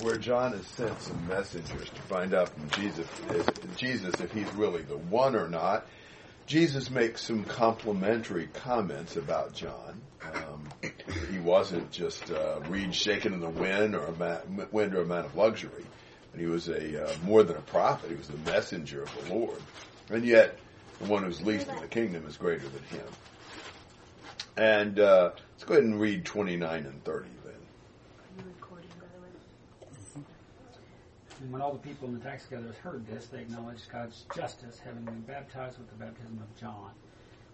where John has sent some messengers to find out from Jesus, Jesus if he's really the one or not. Jesus makes some complimentary comments about John. Um, he wasn't just a reed shaken in the wind or a man, wind or a man of luxury, but he was a uh, more than a prophet. He was the messenger of the Lord, and yet the one who's least in the kingdom is greater than him. And uh, let's go ahead and read twenty nine and thirty. And when all the people in the tax gatherers heard this, they acknowledged God's justice, having been baptized with the baptism of John.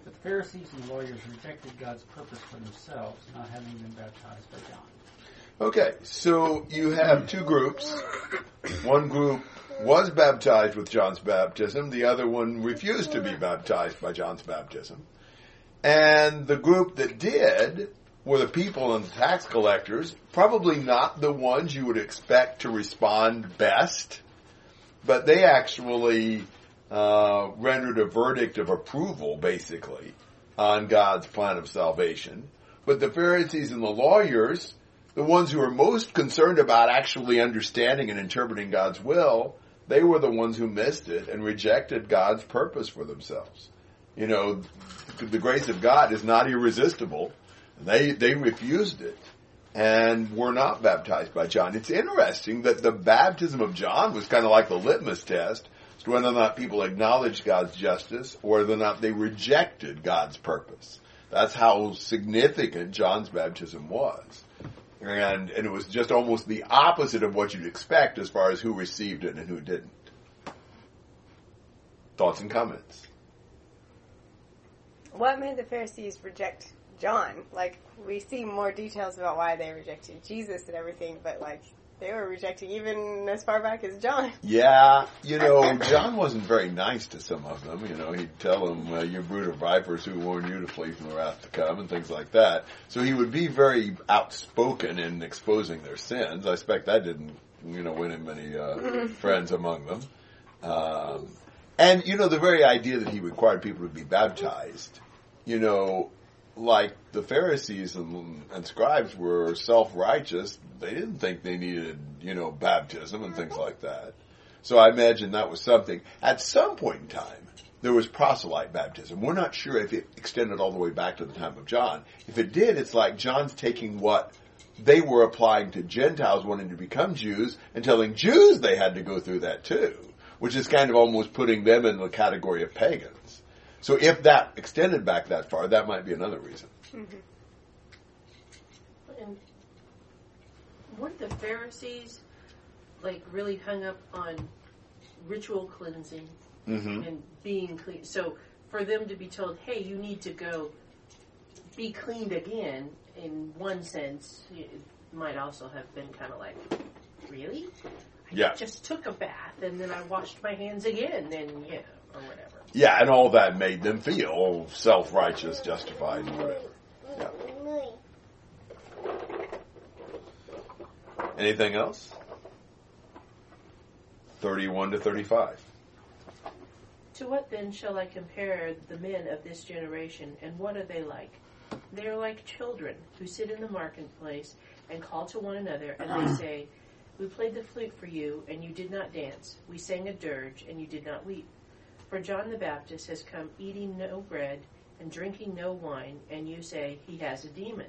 But the Pharisees and the lawyers rejected God's purpose for themselves, not having been baptized by John. Okay, so you have two groups. One group was baptized with John's baptism, the other one refused to be baptized by John's baptism. And the group that did were the people and the tax collectors, probably not the ones you would expect to respond best, but they actually uh, rendered a verdict of approval, basically, on God's plan of salvation. But the Pharisees and the lawyers, the ones who were most concerned about actually understanding and interpreting God's will, they were the ones who missed it and rejected God's purpose for themselves. You know, the grace of God is not irresistible they, they refused it and were not baptized by John. It's interesting that the baptism of John was kind of like the litmus test as to whether or not people acknowledged God's justice or whether or not they rejected God's purpose. That's how significant John's baptism was. And, and it was just almost the opposite of what you'd expect as far as who received it and who didn't. Thoughts and comments? What made the Pharisees reject John. Like we see more details about why they rejected Jesus and everything, but like they were rejecting even as far back as John. Yeah, you know, John wasn't very nice to some of them. You know, he'd tell them, uh, "You brood of vipers, who warned you to flee from the wrath to come," and things like that. So he would be very outspoken in exposing their sins. I expect that didn't, you know, win him many uh, friends among them. Um, and you know, the very idea that he required people to be baptized, you know, like the Pharisees and, and scribes were self-righteous, they didn't think they needed, you know, baptism and things like that. So I imagine that was something. At some point in time, there was proselyte baptism. We're not sure if it extended all the way back to the time of John. If it did, it's like John's taking what they were applying to Gentiles wanting to become Jews and telling Jews they had to go through that too, which is kind of almost putting them in the category of pagans. So if that extended back that far, that might be another reason. Mm-hmm. And weren't the Pharisees like really hung up on ritual cleansing mm-hmm. and being clean? So for them to be told, "Hey, you need to go be cleaned again," in one sense, it might also have been kind of like, "Really?" I yeah. just took a bath and then I washed my hands again, and yeah, or whatever. Yeah, and all that made them feel self-righteous, justified, and whatever. Yeah. Anything else? 31 to 35. To what then shall I compare the men of this generation, and what are they like? They are like children who sit in the marketplace and call to one another, and they say, We played the flute for you, and you did not dance. We sang a dirge, and you did not weep. For John the Baptist has come eating no bread and drinking no wine, and you say, He has a demon.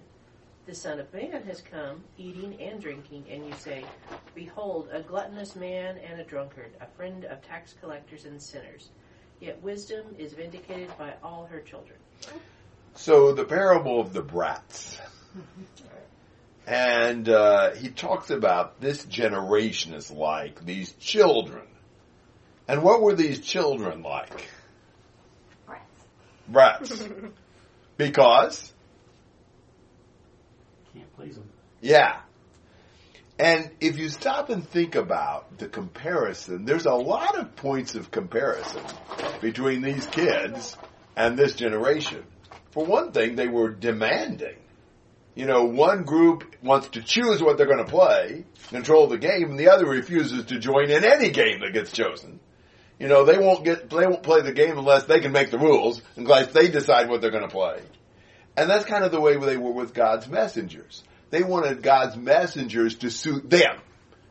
The Son of Man has come eating and drinking, and you say, Behold, a gluttonous man and a drunkard, a friend of tax collectors and sinners. Yet wisdom is vindicated by all her children. So the parable of the brats. And uh, he talks about this generation is like these children and what were these children like? Brats. Brats. because? Can't please them. Yeah. And if you stop and think about the comparison, there's a lot of points of comparison between these kids and this generation. For one thing, they were demanding. You know, one group wants to choose what they're going to play, control the game, and the other refuses to join in any game that gets chosen. You know, they won't get, they won't play the game unless they can make the rules, unless they decide what they're going to play. And that's kind of the way they were with God's messengers. They wanted God's messengers to suit them.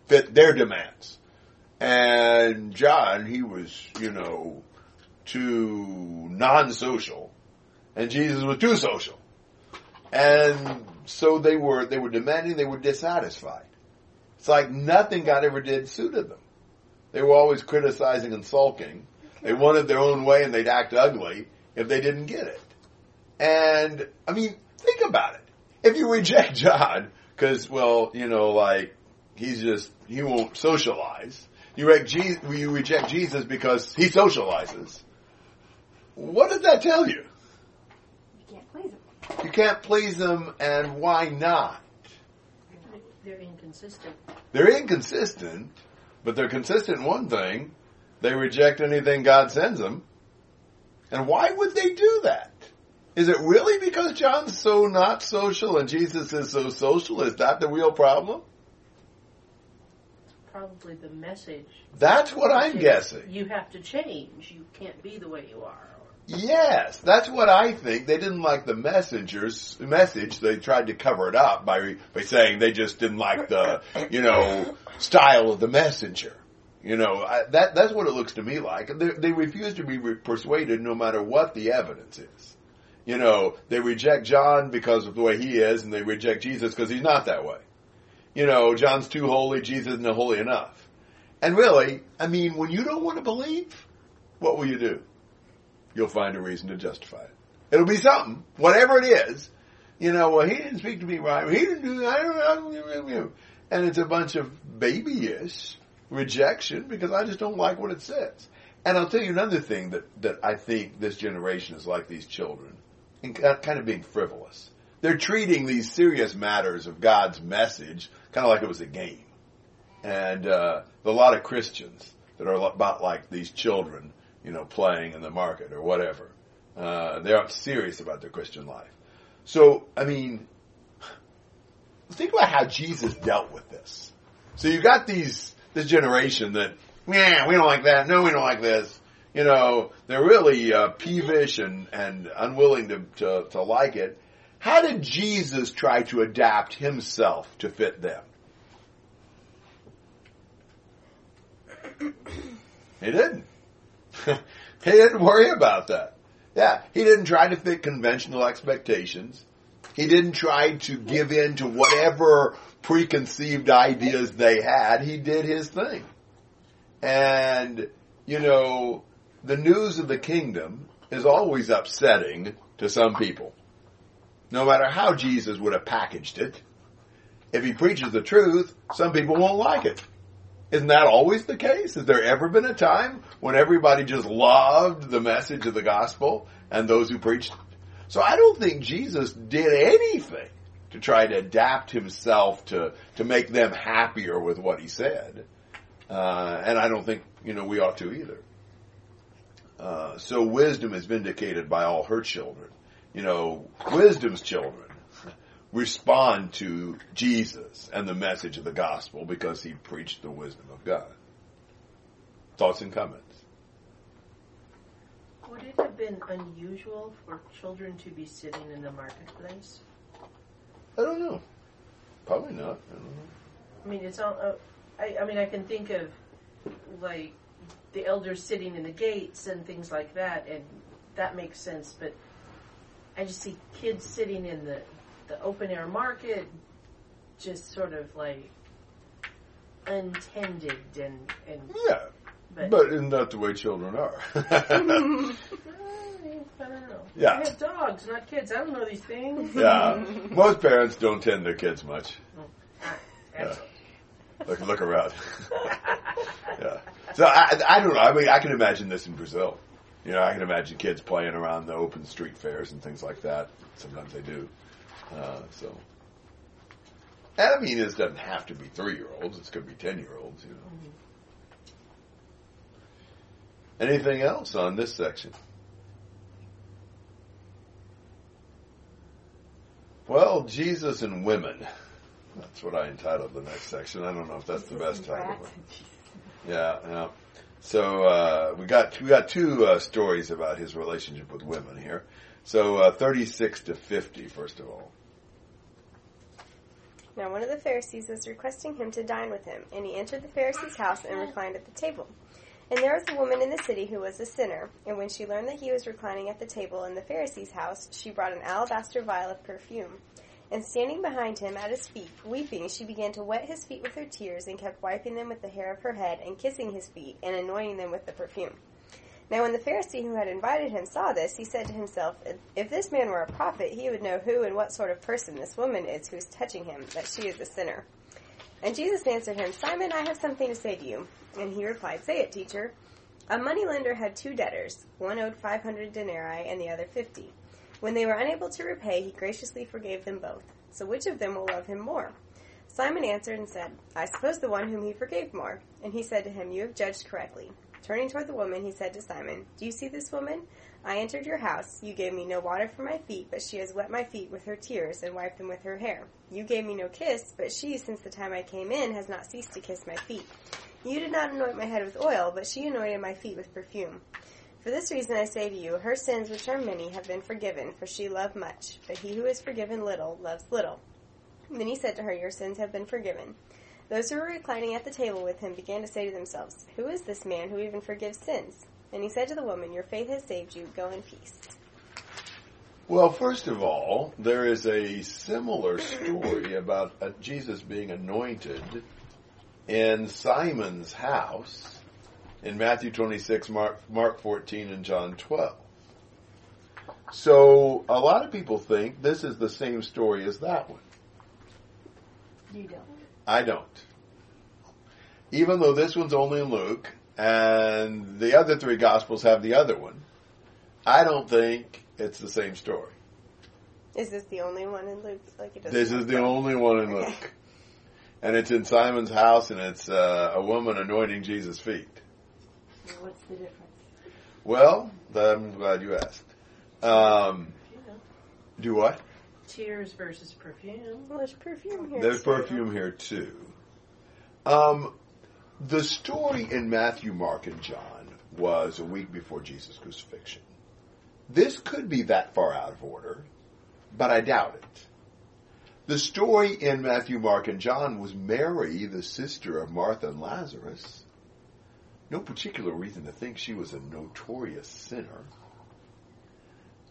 fit their demands. And John, he was, you know, too non-social, and Jesus was too social. And so they were, they were demanding, they were dissatisfied. It's like nothing God ever did suited them. They were always criticizing and sulking. They wanted their own way and they'd act ugly if they didn't get it. And, I mean, think about it. If you reject John, cause, well, you know, like, he's just, he won't socialize. You reject Jesus, you reject Jesus because he socializes. What does that tell you? You can't please him. You can't please them, and why not? They're inconsistent. They're inconsistent, but they're consistent in one thing. They reject anything God sends them. And why would they do that? Is it really because John's so not social and Jesus is so social? Is that the real problem? It's probably the message. That's what I'm guessing. You have to change. You can't be the way you are. Yes, that's what I think. They didn't like the messenger's message. They tried to cover it up by by saying they just didn't like the, you know, style of the messenger. You know, I, that that's what it looks to me like. They, they refuse to be re- persuaded no matter what the evidence is. You know, they reject John because of the way he is, and they reject Jesus because he's not that way. You know, John's too holy, Jesus isn't holy enough. And really, I mean, when you don't want to believe, what will you do? You'll find a reason to justify it. It'll be something, whatever it is. You know, well, he didn't speak to me right. He didn't do. that. I don't know. And it's a bunch of babyish rejection because I just don't like what it says. And I'll tell you another thing that that I think this generation is like these children, and kind of being frivolous. They're treating these serious matters of God's message kind of like it was a game. And uh, a lot of Christians that are about like these children you know, playing in the market or whatever. Uh, they aren't serious about their Christian life. So, I mean, think about how Jesus dealt with this. So you got these, this generation that, yeah, we don't like that. No, we don't like this. You know, they're really uh, peevish and, and unwilling to, to, to like it. How did Jesus try to adapt himself to fit them? He didn't. he didn't worry about that. Yeah, he didn't try to fit conventional expectations. He didn't try to give in to whatever preconceived ideas they had. He did his thing. And, you know, the news of the kingdom is always upsetting to some people. No matter how Jesus would have packaged it, if he preaches the truth, some people won't like it. Isn't that always the case? Has there ever been a time when everybody just loved the message of the gospel and those who preached? So I don't think Jesus did anything to try to adapt himself to, to make them happier with what he said. Uh, and I don't think, you know, we ought to either. Uh, so wisdom is vindicated by all her children. You know, wisdom's children respond to Jesus and the message of the gospel because he preached the wisdom of God. Thoughts and comments? Would it have been unusual for children to be sitting in the marketplace? I don't know. Probably not. I don't know. I mean, it's all. Uh, I, I mean, I can think of like the elders sitting in the gates and things like that, and that makes sense. But I just see kids sitting in the the open air market, just sort of like untended and and. Yeah, But, but isn't that the way children are? I don't know. Yeah. I have dogs, not kids. I don't know these things. yeah, most parents don't tend their kids much. Yeah. Look, look around. yeah. So I, I don't know. I mean, I can imagine this in Brazil. You know, I can imagine kids playing around the open street fairs and things like that. Sometimes they do. Uh, so, and I mean, this doesn't have to be three year olds. It could be ten year olds. You know. Anything else on this section? Well, Jesus and women. That's what I entitled the next section. I don't know if that's the best title. But yeah, yeah. So uh, we got we got two uh, stories about his relationship with women here. So uh, 36 to 50, first of all. Now one of the Pharisees was requesting him to dine with him, and he entered the Pharisee's house and reclined at the table. And there was a woman in the city who was a sinner, and when she learned that he was reclining at the table in the Pharisee's house, she brought an alabaster vial of perfume. And standing behind him at his feet, weeping, she began to wet his feet with her tears, and kept wiping them with the hair of her head, and kissing his feet, and anointing them with the perfume. Now when the Pharisee who had invited him saw this, he said to himself, If this man were a prophet, he would know who and what sort of person this woman is who is touching him, that she is a sinner. And Jesus answered him, Simon, I have something to say to you. And he replied, Say it, teacher. A moneylender had two debtors. One owed five hundred denarii and the other fifty. When they were unable to repay, he graciously forgave them both. So which of them will love him more? Simon answered and said, I suppose the one whom he forgave more. And he said to him, You have judged correctly. Turning toward the woman, he said to Simon, Do you see this woman? I entered your house. You gave me no water for my feet, but she has wet my feet with her tears and wiped them with her hair. You gave me no kiss, but she, since the time I came in, has not ceased to kiss my feet. You did not anoint my head with oil, but she anointed my feet with perfume. For this reason I say to you, her sins, which are many, have been forgiven, for she loved much. But he who is forgiven little loves little. Then he said to her, Your sins have been forgiven. Those who were reclining at the table with him began to say to themselves, Who is this man who even forgives sins? And he said to the woman, Your faith has saved you. Go in peace. Well, first of all, there is a similar story about uh, Jesus being anointed in Simon's house in Matthew 26, Mark, Mark 14, and John 12. So a lot of people think this is the same story as that one. You don't. I don't. Even though this one's only in Luke and the other three gospels have the other one, I don't think it's the same story. Is this the only one in Luke? Like it This is the only one in Okay. Luke. And it's in Simon's house and it's uh, a woman anointing Jesus' feet. What's the difference? Well, I'm glad you asked. Um, You know, do what? Tears versus perfume. Well, there's perfume here. There's too. perfume here too. Um, the story in Matthew, Mark, and John was a week before Jesus' crucifixion. This could be that far out of order, but I doubt it. The story in Matthew, Mark, and John was Mary, the sister of Martha and Lazarus. No particular reason to think she was a notorious sinner.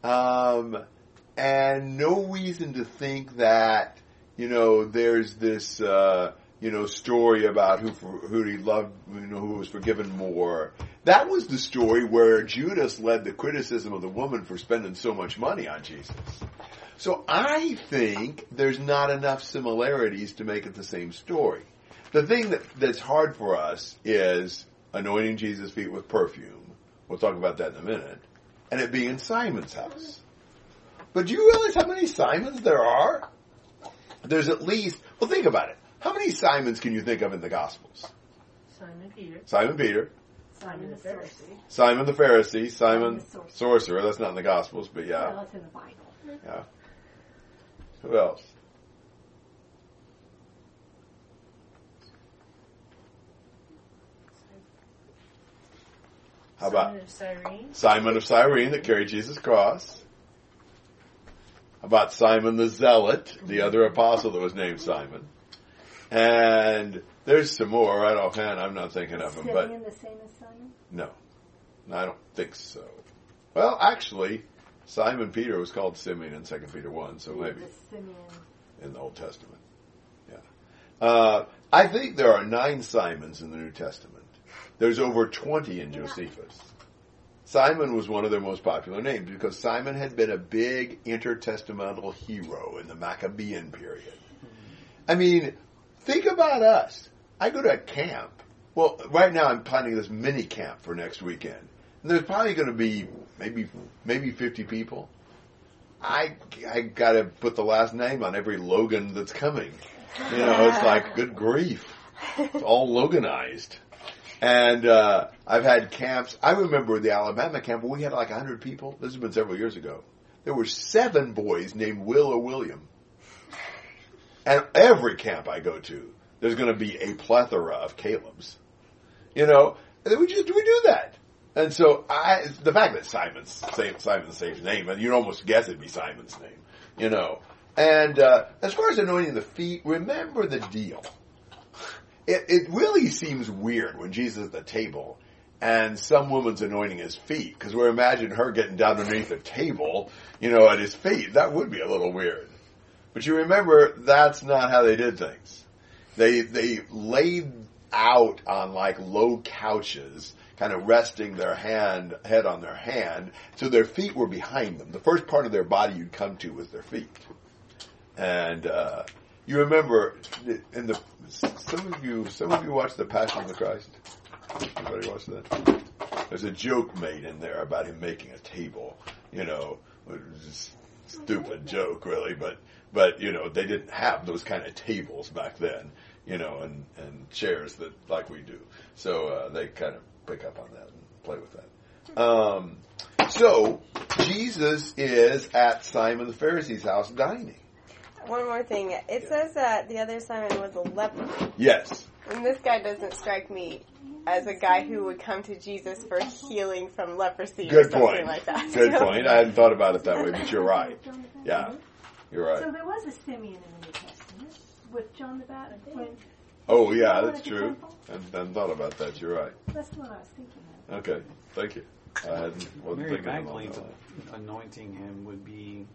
Um, and no reason to think that you know there's this uh, you know story about who who he loved you know who was forgiven more. That was the story where Judas led the criticism of the woman for spending so much money on Jesus. So I think there's not enough similarities to make it the same story. The thing that, that's hard for us is anointing Jesus' feet with perfume. We'll talk about that in a minute. And it being in Simon's house. But do you realize how many Simons there are? There's at least, well, think about it. How many Simons can you think of in the Gospels? Simon Peter. Simon Peter, Simon the Pharisee. Simon the Pharisee, Simon the sorcerer. Sorcerer. That's not in the Gospels, but yeah. Well, it's in the Bible. Yeah. Who else? How about Simon of Cyrene. Simon of Cyrene that carried Jesus' cross? About Simon the Zealot, the other apostle that was named Simon? And there's some more right offhand. I'm not thinking of them, but Simeon the same as Simon? no, I don't think so. Well, actually, Simon Peter was called Simeon in Second Peter one, so maybe Simeon. in the Old Testament. Yeah. Uh, I think there are nine Simons in the New Testament. There's over 20 in Josephus. Simon was one of their most popular names because Simon had been a big intertestamental hero in the Maccabean period. I mean, think about us. I go to a camp. Well, right now I'm planning this mini camp for next weekend. And there's probably going to be maybe maybe 50 people. I I got to put the last name on every Logan that's coming. You know, it's like good grief. It's all Loganized. And uh, I've had camps. I remember the Alabama camp where we had like 100 people. This has been several years ago. There were seven boys named Will or William. And every camp I go to, there's going to be a plethora of Caleb's. You know, and we just we do that. And so I, the fact that Simon's same, Simon's same name, and you'd almost guess it'd be Simon's name. You know, And uh, as far as anointing the feet, remember the deal. It, it really seems weird when Jesus is at the table and some woman's anointing his feet because we imagine her getting down underneath the table, you know, at his feet. That would be a little weird. But you remember that's not how they did things. They they laid out on like low couches, kind of resting their hand head on their hand, so their feet were behind them. The first part of their body you'd come to was their feet. And uh, you remember in the some of you some of you watched the Passion of the Christ. Anybody watch that? There's a joke made in there about him making a table. You know, stupid joke really, but but you know they didn't have those kind of tables back then. You know, and and chairs that like we do. So uh, they kind of pick up on that and play with that. Um, so Jesus is at Simon the Pharisee's house dining. One more thing. It says that the other Simon was a leper. Yes. And this guy doesn't strike me as a guy who would come to Jesus for healing from leprosy or Good something point. like that. Good point. I hadn't thought about it that way, but you're right. Yeah, you're right. So there was a Simeon in the New Testament with John the Baptist. Oh yeah, that's true. temple? I hadn't thought about that. You're right. that's what I was thinking of. Okay, thank you. I hadn't wasn't Mary thinking along Magdalene's that anointing him would be,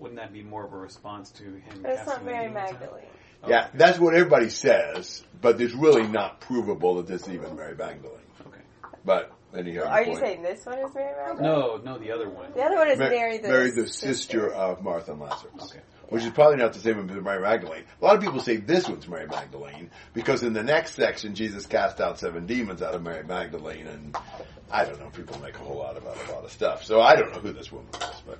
wouldn't that be more of a response to him? But it's not casting the Mary demons out? Magdalene. Yeah, that's what everybody says, but it's really not provable that this is even Mary Magdalene. Okay. But anyhow, Are you point. saying this one is Mary Magdalene? No, no, the other one. The other one is Ma- Mary the Mary, the sister of Martha and Lazarus. Okay. Which is probably not the same as Mary Magdalene. A lot of people say this one's Mary Magdalene because in the next section Jesus cast out seven demons out of Mary Magdalene, and I don't know. People make a whole lot about a lot of stuff, so I don't know who this woman was. But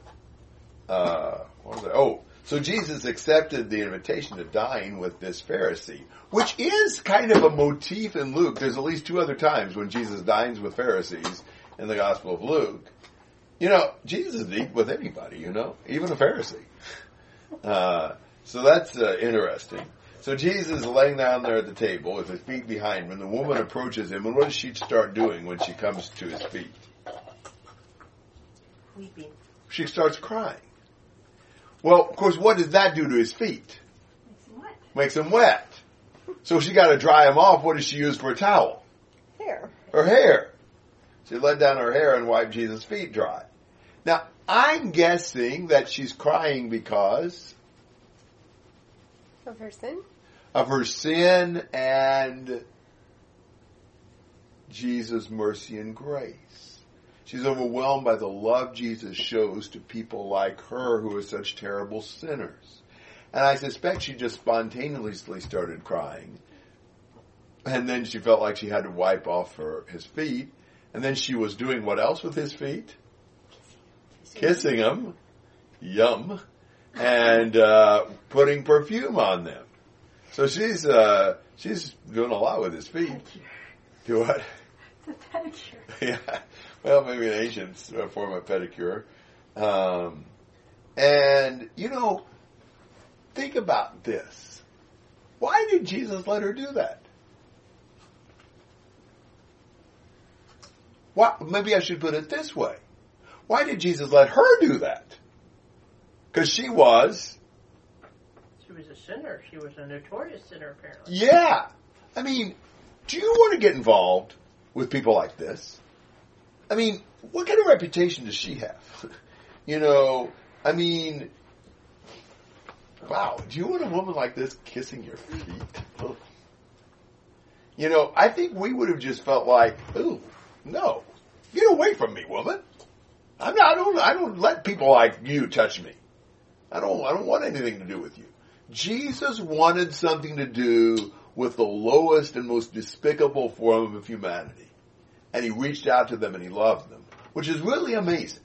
uh, what was it? Oh, so Jesus accepted the invitation to dine with this Pharisee, which is kind of a motif in Luke. There's at least two other times when Jesus dines with Pharisees in the Gospel of Luke. You know, Jesus would eat with anybody, you know, even a Pharisee. Uh, so that's uh, interesting. So Jesus is laying down there at the table with his feet behind him, and the woman approaches him, and what does she start doing when she comes to his feet? Weeping. She starts crying. Well, of course, what does that do to his feet? Makes them wet. So she got to dry them off. What does she use for a towel? Here. her hair. She let down her hair and wiped Jesus' feet dry. Now, I'm guessing that she's crying because Of her sin? of her sin and Jesus' mercy and grace. She's overwhelmed by the love Jesus shows to people like her who are such terrible sinners. And I suspect she just spontaneously started crying. And then she felt like she had to wipe off her his feet. And then she was doing what else with his feet? Kissing them. Yum. And uh, putting perfume on them. So she's uh, she's doing a lot with his feet. Do what? It's a pedicure. yeah. Well, maybe an ancient uh, form of pedicure. Um, and you know, think about this. Why did Jesus let her do that? Why, maybe I should put it this way. Why did Jesus let her do that? Because she was, She was a sinner. She was a notorious sinner, apparently. yeah. I mean, do you want to get involved with people like this? I mean, what kind of reputation does she have? you know, I mean, wow, do you want a woman like this kissing your feet? You know, I think we would have just felt like, ooh, no, get away from me, woman. I'm not, I don't, I don't let people like you touch me. I don't, I don't want anything to do with you. Jesus wanted something to do with the lowest and most despicable form of humanity. And he reached out to them and he loved them, which is really amazing.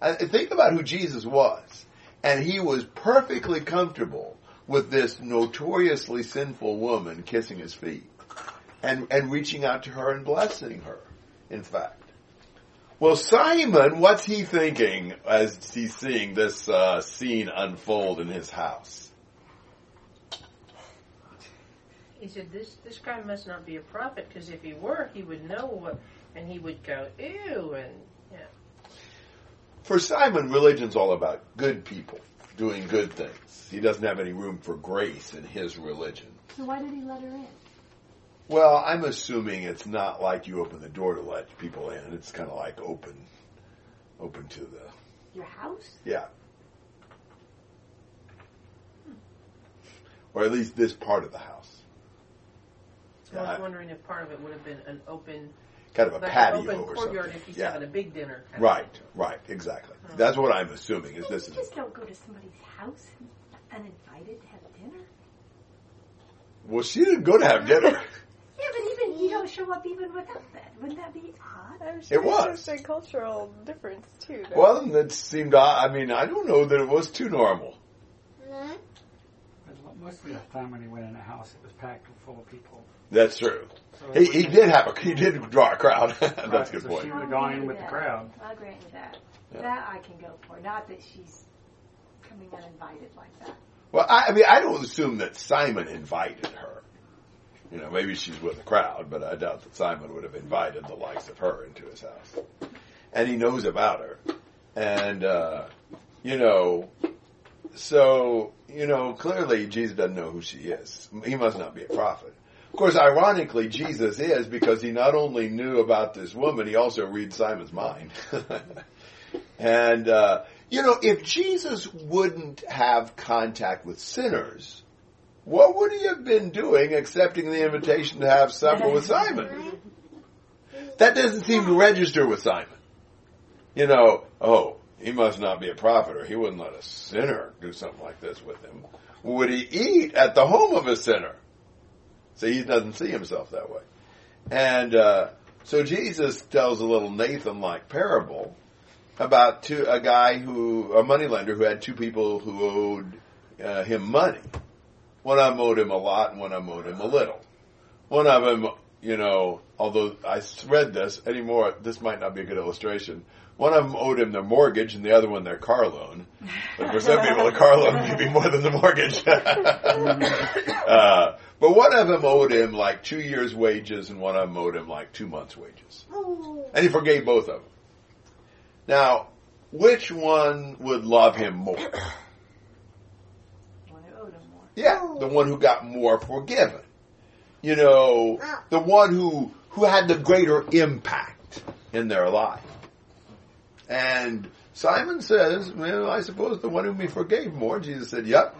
I think about who Jesus was. And he was perfectly comfortable with this notoriously sinful woman kissing his feet and, and reaching out to her and blessing her, in fact. Well, Simon, what's he thinking as he's seeing this uh, scene unfold in his house? He said, "This this guy must not be a prophet, because if he were, he would know what, and he would go ew, and yeah, For Simon, religion's all about good people, doing good things. He doesn't have any room for grace in his religion. So why did he let her in? Well, I'm assuming it's not like you open the door to let people in. It's kind of like open, open to the Your house? yeah, or at least this part of the house, So I was wondering if part of it would have been an open, kind of a like patio an open or courtyard something. if he's yeah, having a big dinner. kind of right, thing. right, exactly. Uh-huh. That's what I'm assuming. Is this is just don't go to somebody's house uninvited to have dinner. well, she didn't go to have dinner. Yeah, but even you don't show up even without that. Wouldn't that be odd? I'm sure It was. it's just a cultural difference too. though. well, that seemed. odd. I mean, I don't know that it was too normal. Because be of the time when he went in a house, it was packed full of people. That's true. So He, he did have a he did draw a crowd. That's a good so point. she would have gone in you with the that. crowd. I'll grant you that. Yeah. That I can go for. Not that she's coming uninvited like that. Well, I, I mean, I don't assume that Simon invited her. You know, maybe she's with a crowd, but I doubt that Simon would have invited the likes of her into his house. And he knows about her. And, uh, you know, so, you know, clearly Jesus doesn't know who she is. He must not be a prophet. Of course, ironically, Jesus is because he not only knew about this woman, he also reads Simon's mind. and, uh, you know, if Jesus wouldn't have contact with sinners, what would he have been doing accepting the invitation to have supper with Simon? That doesn't seem to register with Simon. You know, oh, he must not be a prophet or he wouldn't let a sinner do something like this with him. Would he eat at the home of a sinner? See, he doesn't see himself that way. And uh, so Jesus tells a little Nathan-like parable about two, a guy who, a moneylender who had two people who owed uh, him money. One of them owed him a lot and one of them owed him a little. One of them, you know, although I read this anymore, this might not be a good illustration. One of them owed him their mortgage and the other one their car loan. But for some people, the car loan may be more than the mortgage. uh, but one of them owed him like two years' wages and one of them owed him like two months' wages. And he forgave both of them. Now, which one would love him more? One who owed him more. Yeah, the one who got more forgiven. You know, the one who who had the greater impact in their life. And Simon says, well, I suppose the one whom he forgave more. Jesus said, yep,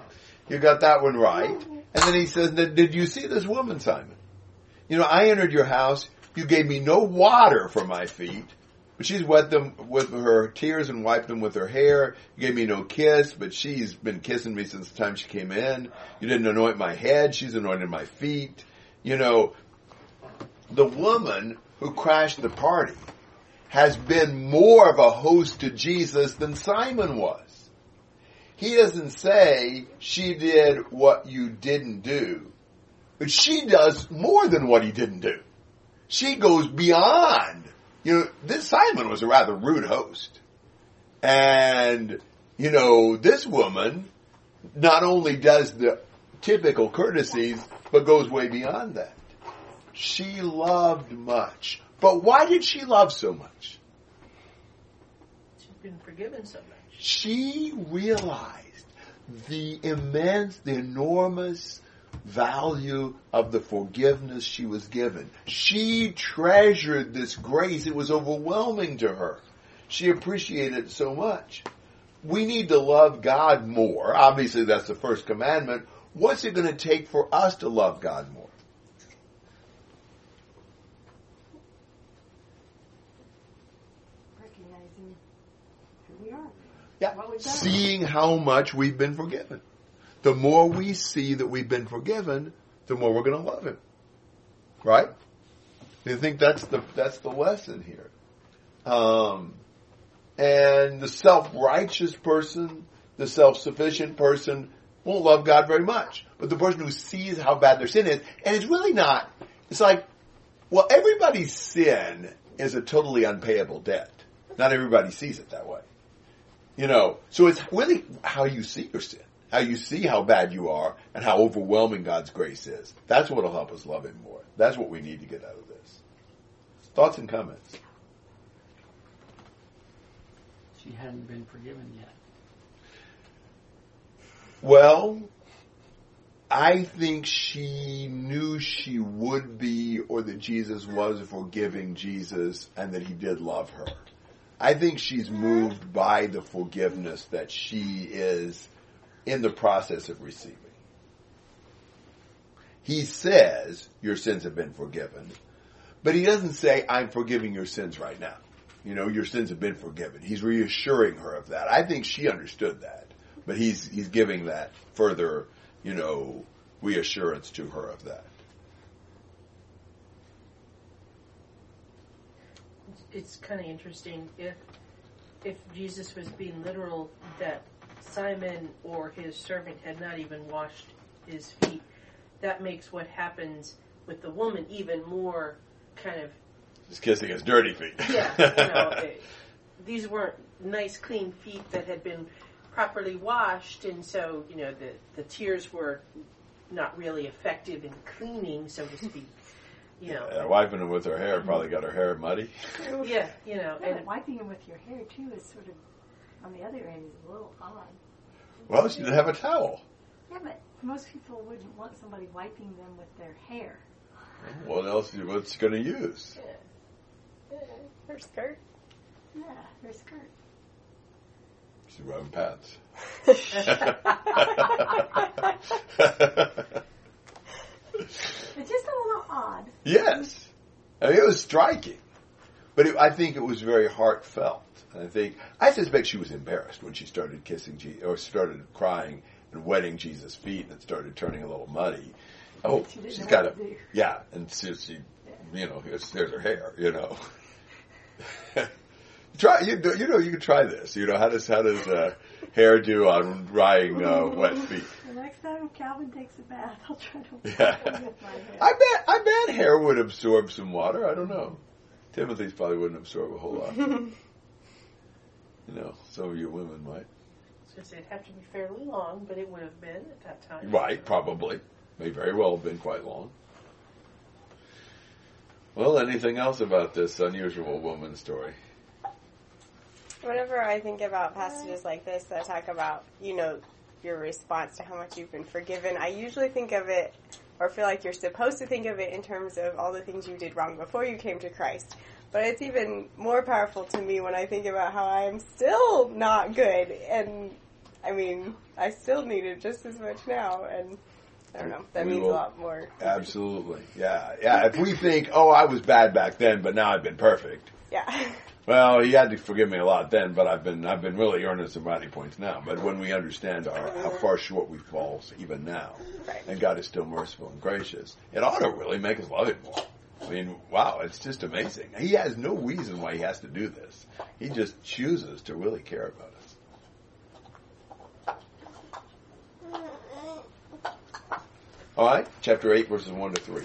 you got that one right. And then he says, did you see this woman, Simon? You know, I entered your house. You gave me no water for my feet, but she's wet them with her tears and wiped them with her hair. You gave me no kiss, but she's been kissing me since the time she came in. You didn't anoint my head. She's anointed my feet. You know, the woman who crashed the party has been more of a host to Jesus than Simon was. He doesn't say she did what you didn't do, but she does more than what he didn't do. She goes beyond. You know, this Simon was a rather rude host. And, you know, this woman not only does the typical courtesies, but goes way beyond that. She loved much. But why did she love so much? She's been forgiven so much. She realized the immense, the enormous value of the forgiveness she was given. She treasured this grace. It was overwhelming to her. She appreciated it so much. We need to love God more. Obviously, that's the first commandment. What's it going to take for us to love God more? Recognizing who we are. Yeah. What we've done. Seeing how much we've been forgiven. The more we see that we've been forgiven, the more we're going to love Him. Right? Do you think that's the that's the lesson here? Um, and the self-righteous person, the self-sufficient person, won't love God very much. But the person who sees how bad their sin is, and it's really not. It's like, well, everybody's sin is a totally unpayable debt. Not everybody sees it that way. You know, so it's really how you see your sin, how you see how bad you are, and how overwhelming God's grace is. That's what will help us love Him more. That's what we need to get out of this. Thoughts and comments? She hadn't been forgiven yet. Well, I think she knew she would be, or that Jesus was forgiving Jesus, and that he did love her. I think she's moved by the forgiveness that she is in the process of receiving. He says, Your sins have been forgiven, but he doesn't say, I'm forgiving your sins right now. You know, your sins have been forgiven. He's reassuring her of that. I think she understood that, but he's, he's giving that further, you know, reassurance to her of that. It's kind of interesting if if Jesus was being literal that Simon or his servant had not even washed his feet. That makes what happens with the woman even more kind of Just kissing his dirty feet. yeah. You know, it, these weren't nice, clean feet that had been properly washed, and so you know the the tears were not really effective in cleaning, so to speak. You know, wiping him with her hair probably got her hair muddy. yeah, you know, Yeah, and wiping them with your hair too is sort of, on the other end, is a little odd. Well, she didn't have a towel. Yeah, but most people wouldn't want somebody wiping them with their hair. Mm-hmm. What else? What's she going to use? Her skirt. Yeah, her skirt. She's wearing pants. It's just a little odd. yes, I mean, it was striking, but it, I think it was very heartfelt. I think I suspect she was embarrassed when she started kissing Jesus or started crying and wetting Jesus' feet, and it started turning a little muddy. Oh, She know got a yeah, and so she, you know, there's her hair, you know. try you do, you know you can try this. You know how does how does uh, hair do on drying uh, wet feet? The next time Calvin takes a bath, I'll try to Yeah. with my hair. I bet I bet hair would absorb some water. I don't know. Timothy's probably wouldn't absorb a whole lot. you know, some of you women might. I was going it'd have to be fairly long, but it would have been at that time. Right, probably. May very well have been quite long. Well, anything else about this unusual woman story? Whenever I think about passages like this that talk about, you know, your response to how much you've been forgiven, I usually think of it, or feel like you're supposed to think of it in terms of all the things you did wrong before you came to Christ. But it's even more powerful to me when I think about how I am still not good, and I mean, I still need it just as much now, and I don't know, that We means will- a lot more. Absolutely. Yeah. Yeah. If we think, oh, I was bad back then, but now I've been perfect. Yeah. Well, he had to forgive me a lot then, but I've been I've been really earning some brownie points now. But when we understand our, how far short we fall even now, Right. and God is still merciful and gracious, it ought to really make us love Him more. I mean, wow, it's just amazing. He has no reason why he has to do this. He just chooses to really care about us. All right, chapter eight, verses one to three.